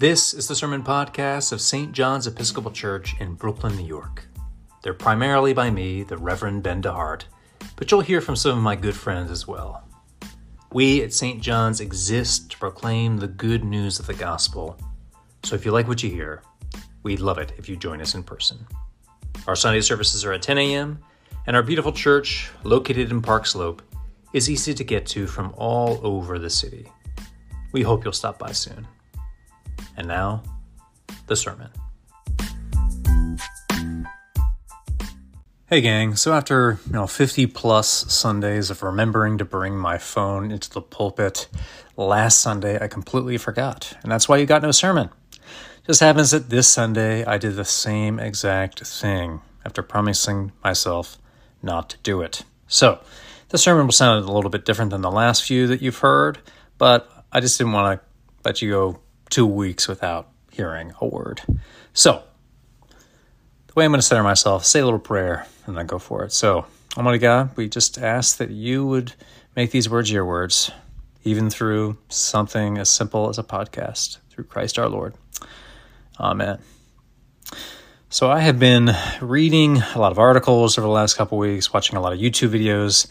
This is the Sermon Podcast of St. John's Episcopal Church in Brooklyn, New York. They're primarily by me, the Reverend Ben DeHart, but you'll hear from some of my good friends as well. We at St. John's exist to proclaim the good news of the gospel. So if you like what you hear, we'd love it if you join us in person. Our Sunday services are at 10 a.m., and our beautiful church, located in Park Slope, is easy to get to from all over the city. We hope you'll stop by soon. And now, the sermon. Hey gang, so after, you know, 50 plus Sundays of remembering to bring my phone into the pulpit, last Sunday I completely forgot. And that's why you got no sermon. Just happens that this Sunday I did the same exact thing after promising myself not to do it. So, the sermon will sound a little bit different than the last few that you've heard, but I just didn't want to let you go two weeks without hearing a word. So, the way I'm going to center myself, say a little prayer, and then go for it. So, Almighty God, we just ask that you would make these words your words, even through something as simple as a podcast, through Christ our Lord. Amen. So, I have been reading a lot of articles over the last couple weeks, watching a lot of YouTube videos,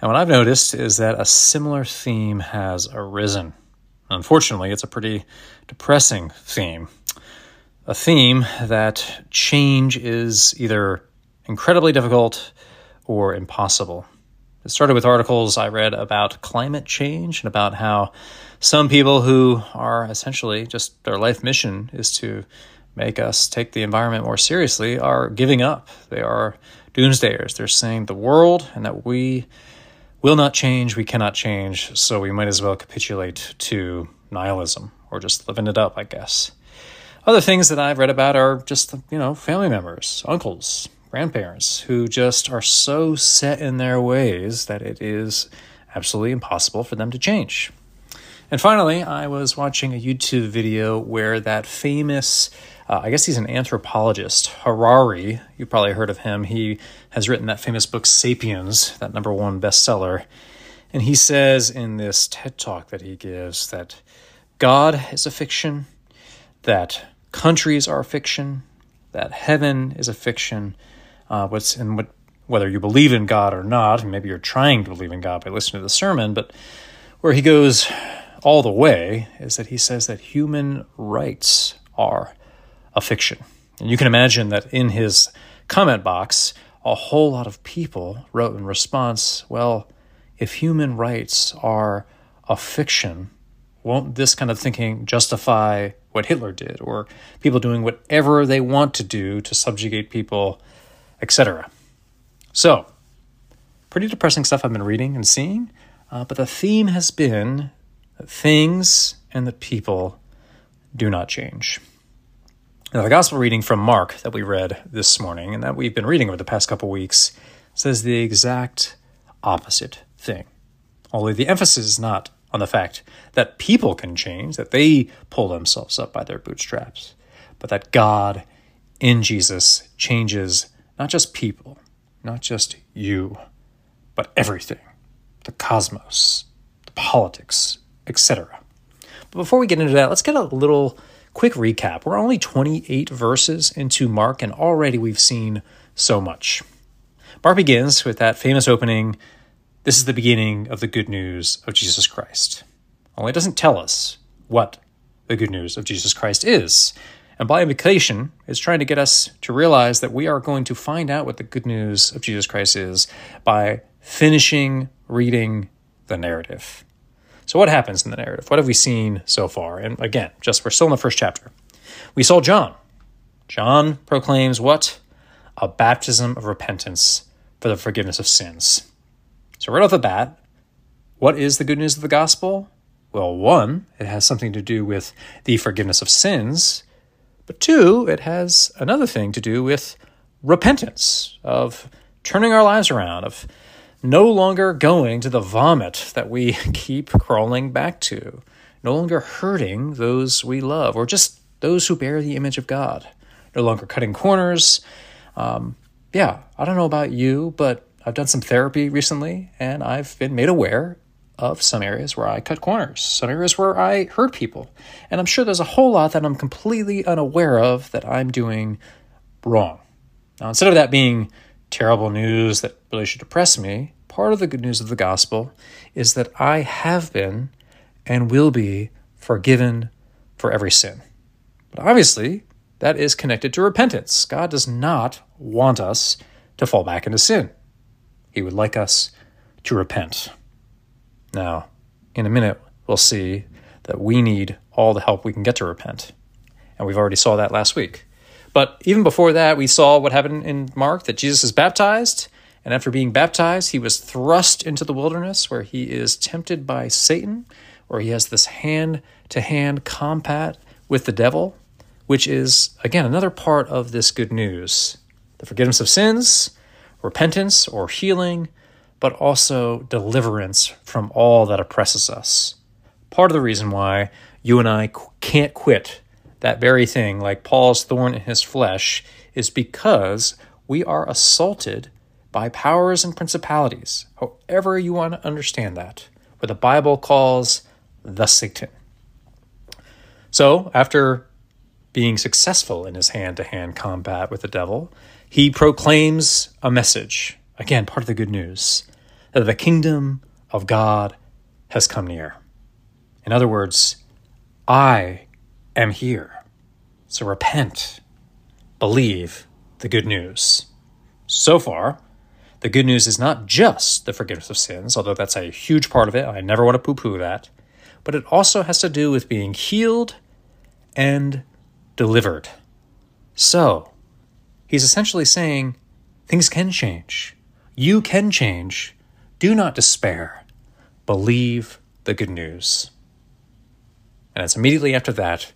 and what I've noticed is that a similar theme has arisen. Unfortunately, it's a pretty depressing theme a theme that change is either incredibly difficult or impossible. It started with articles I read about climate change and about how some people who are essentially just their life mission is to make us take the environment more seriously are giving up. They are doomsdayers. They're saying the world and that we will not change, we cannot change, so we might as well capitulate to nihilism or just living it up, I guess. Other things that I've read about are just, you know, family members, uncles, grandparents who just are so set in their ways that it is absolutely impossible for them to change. And finally, I was watching a YouTube video where that famous, uh, I guess he's an anthropologist, Harari, you probably heard of him. He has written that famous book, Sapiens, that number one bestseller. And he says in this TED talk that he gives that God is a fiction, that countries are a fiction, that heaven is a fiction. Uh, what's and what whether you believe in God or not, maybe you're trying to believe in God by listening to the sermon, but where he goes all the way is that he says that human rights are a fiction. And you can imagine that in his comment box, a whole lot of people wrote in response, well, if human rights are a fiction, won't this kind of thinking justify what Hitler did or people doing whatever they want to do to subjugate people, etc.? So, pretty depressing stuff I've been reading and seeing, uh, but the theme has been that things and the people do not change. Now, the gospel reading from Mark that we read this morning and that we've been reading over the past couple weeks says the exact opposite thing. Only the emphasis is not on the fact that people can change, that they pull themselves up by their bootstraps, but that God in Jesus changes not just people, not just you, but everything the cosmos, the politics, etc. But before we get into that, let's get a little quick recap. We're only 28 verses into Mark, and already we've seen so much. Mark begins with that famous opening this is the beginning of the good news of Jesus Christ. Only it doesn't tell us what the good news of Jesus Christ is. And by implication, it's trying to get us to realize that we are going to find out what the good news of Jesus Christ is by finishing reading the narrative. So, what happens in the narrative? What have we seen so far? And again, just we're still in the first chapter. We saw John. John proclaims what? A baptism of repentance for the forgiveness of sins. So, right off the bat, what is the good news of the gospel? Well, one, it has something to do with the forgiveness of sins, but two, it has another thing to do with repentance, of turning our lives around, of no longer going to the vomit that we keep crawling back to, no longer hurting those we love, or just those who bear the image of God, no longer cutting corners. Um, yeah, I don't know about you, but I've done some therapy recently and I've been made aware of some areas where I cut corners, some areas where I hurt people. And I'm sure there's a whole lot that I'm completely unaware of that I'm doing wrong. Now, instead of that being terrible news that really should depress me, part of the good news of the gospel is that I have been and will be forgiven for every sin. But obviously, that is connected to repentance. God does not want us to fall back into sin, He would like us to repent. Now, in a minute, we'll see that we need all the help we can get to repent. And we've already saw that last week. But even before that, we saw what happened in Mark that Jesus is baptized. And after being baptized, he was thrust into the wilderness where he is tempted by Satan, or he has this hand to hand combat with the devil, which is, again, another part of this good news the forgiveness of sins, repentance or healing, but also deliverance from all that oppresses us. Part of the reason why you and I can't quit that very thing, like Paul's thorn in his flesh, is because we are assaulted by powers and principalities, however you want to understand that, what the Bible calls the Satan. So, after being successful in his hand to hand combat with the devil, he proclaims a message. Again, part of the good news that the kingdom of God has come near. In other words, I am here. So repent, believe the good news. So far, the good news is not just the forgiveness of sins, although that's a huge part of it. I never want to poo poo that. But it also has to do with being healed and delivered. So, he's essentially saying things can change. You can change do not despair. Believe the good news. And it's immediately after that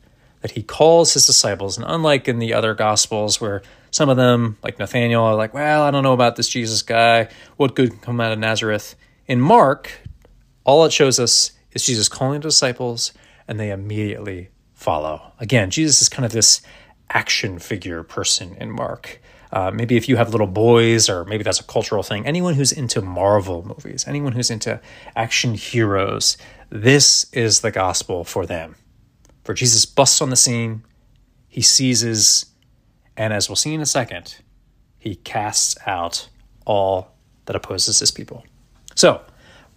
that he calls his disciples. And unlike in the other gospels, where some of them, like Nathaniel, are like, well, I don't know about this Jesus guy. What good can come out of Nazareth? In Mark, all it shows us is Jesus calling the disciples, and they immediately follow. Again, Jesus is kind of this action figure person in Mark. Uh, maybe if you have little boys, or maybe that's a cultural thing, anyone who's into Marvel movies, anyone who's into action heroes, this is the gospel for them. For Jesus busts on the scene, he seizes, and as we'll see in a second, he casts out all that opposes his people. So,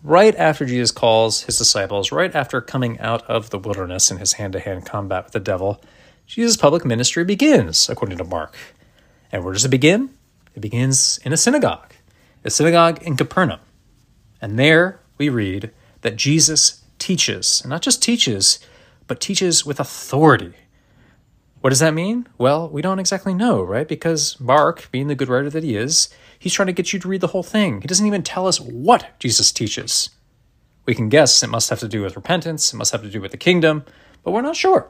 right after Jesus calls his disciples, right after coming out of the wilderness in his hand to hand combat with the devil, Jesus' public ministry begins, according to Mark. And where does it begin? It begins in a synagogue, a synagogue in Capernaum. And there we read that Jesus teaches, and not just teaches, but teaches with authority. What does that mean? Well, we don't exactly know, right? Because Mark, being the good writer that he is, he's trying to get you to read the whole thing. He doesn't even tell us what Jesus teaches. We can guess it must have to do with repentance, it must have to do with the kingdom, but we're not sure.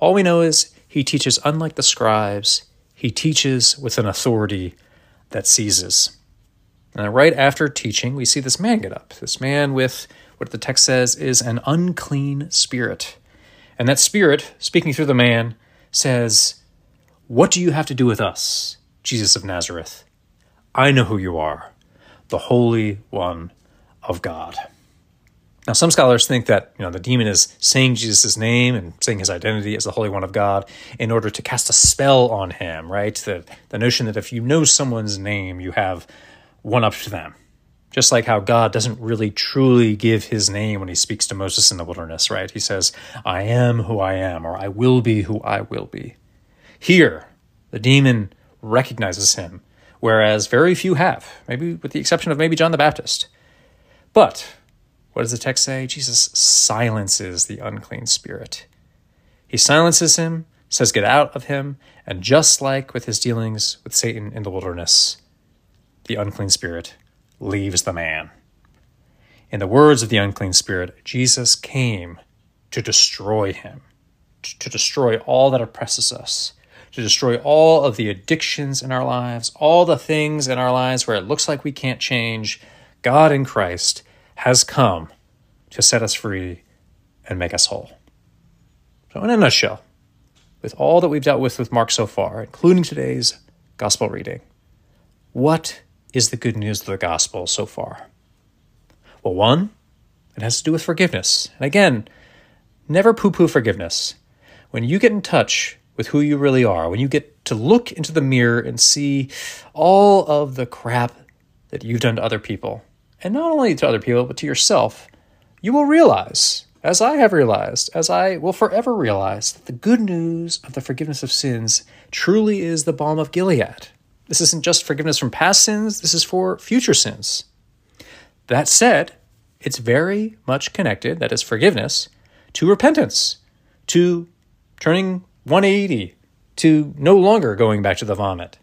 All we know is he teaches unlike the scribes, he teaches with an authority that seizes. And right after teaching, we see this man get up. This man with what the text says is an unclean spirit. And that spirit, speaking through the man, says, What do you have to do with us, Jesus of Nazareth? I know who you are, the Holy One of God. Now, some scholars think that you know the demon is saying Jesus' name and saying his identity as the Holy One of God in order to cast a spell on him, right? The, the notion that if you know someone's name, you have one up to them. Just like how God doesn't really truly give his name when he speaks to Moses in the wilderness, right? He says, I am who I am, or I will be who I will be. Here, the demon recognizes him, whereas very few have, maybe with the exception of maybe John the Baptist. But what does the text say? Jesus silences the unclean spirit. He silences him, says, Get out of him, and just like with his dealings with Satan in the wilderness, the unclean spirit leaves the man. In the words of the unclean spirit, Jesus came to destroy him, to destroy all that oppresses us, to destroy all of the addictions in our lives, all the things in our lives where it looks like we can't change. God in Christ has come to set us free and make us whole. So, in a nutshell, with all that we've dealt with with Mark so far, including today's gospel reading, what is the good news of the gospel so far? Well, one, It has to do with forgiveness. And again, never poo poo forgiveness. When you get in touch with who you really are, when you get to look into the mirror and see all of the crap that you've done to other people, and not only to other people, but to yourself, you will realize, as I have realized, as I will forever realize, that the good news of the forgiveness of sins truly is the balm of Gilead. This isn't just forgiveness from past sins, this is for future sins. That said, it's very much connected, that is forgiveness, to repentance, to turning 180, to no longer going back to the vomit.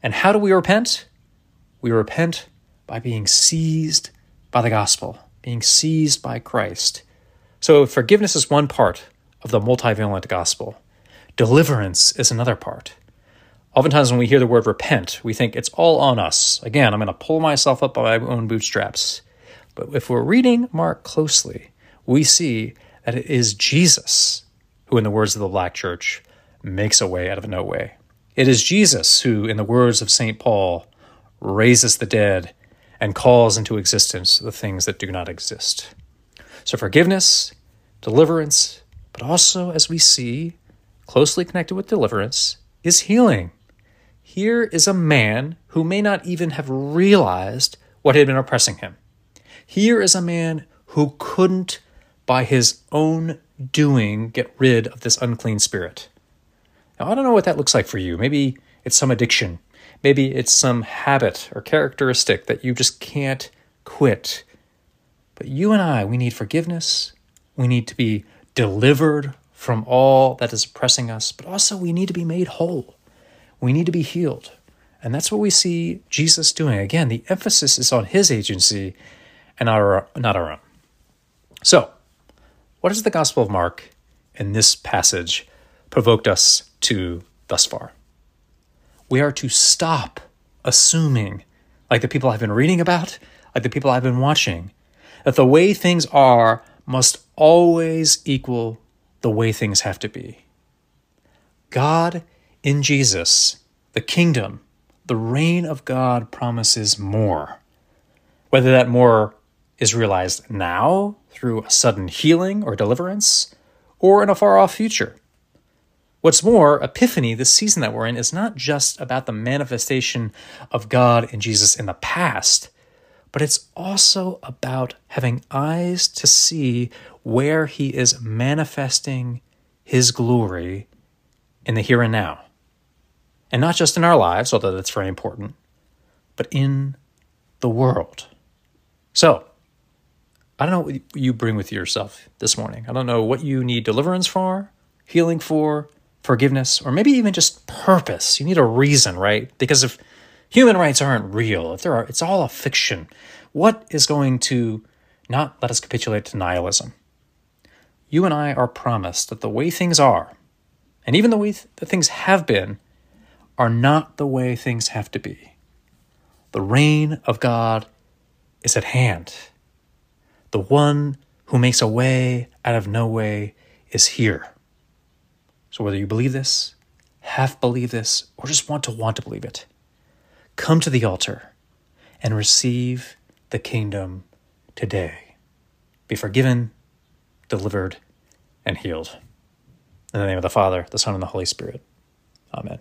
And how do we repent? We repent by being seized by the gospel, being seized by Christ. So forgiveness is one part of the multivalent gospel. Deliverance is another part. Oftentimes, when we hear the word repent, we think it's all on us. Again, I'm going to pull myself up by my own bootstraps. But if we're reading Mark closely, we see that it is Jesus who, in the words of the Black Church, makes a way out of no way. It is Jesus who, in the words of St. Paul, raises the dead and calls into existence the things that do not exist. So, forgiveness, deliverance, but also, as we see, closely connected with deliverance, is healing. Here is a man who may not even have realized what had been oppressing him. Here is a man who couldn't, by his own doing, get rid of this unclean spirit. Now, I don't know what that looks like for you. Maybe it's some addiction. Maybe it's some habit or characteristic that you just can't quit. But you and I, we need forgiveness. We need to be delivered from all that is oppressing us, but also we need to be made whole. We need to be healed. And that's what we see Jesus doing. Again, the emphasis is on his agency and not our, not our own. So, what has the Gospel of Mark in this passage provoked us to thus far? We are to stop assuming, like the people I've been reading about, like the people I've been watching, that the way things are must always equal the way things have to be. God in Jesus, the kingdom, the reign of God promises more. Whether that more is realized now through a sudden healing or deliverance, or in a far off future. What's more, Epiphany, the season that we're in, is not just about the manifestation of God in Jesus in the past, but it's also about having eyes to see where He is manifesting His glory in the here and now. And not just in our lives, although that's very important, but in the world. So, I don't know what you bring with yourself this morning. I don't know what you need deliverance for, healing for, forgiveness, or maybe even just purpose. You need a reason, right? Because if human rights aren't real, if there are, it's all a fiction. What is going to not let us capitulate to nihilism? You and I are promised that the way things are, and even the way th- that things have been, are not the way things have to be. The reign of God is at hand. The one who makes a way out of no way is here. So, whether you believe this, half believe this, or just want to want to believe it, come to the altar and receive the kingdom today. Be forgiven, delivered, and healed. In the name of the Father, the Son, and the Holy Spirit. Amen.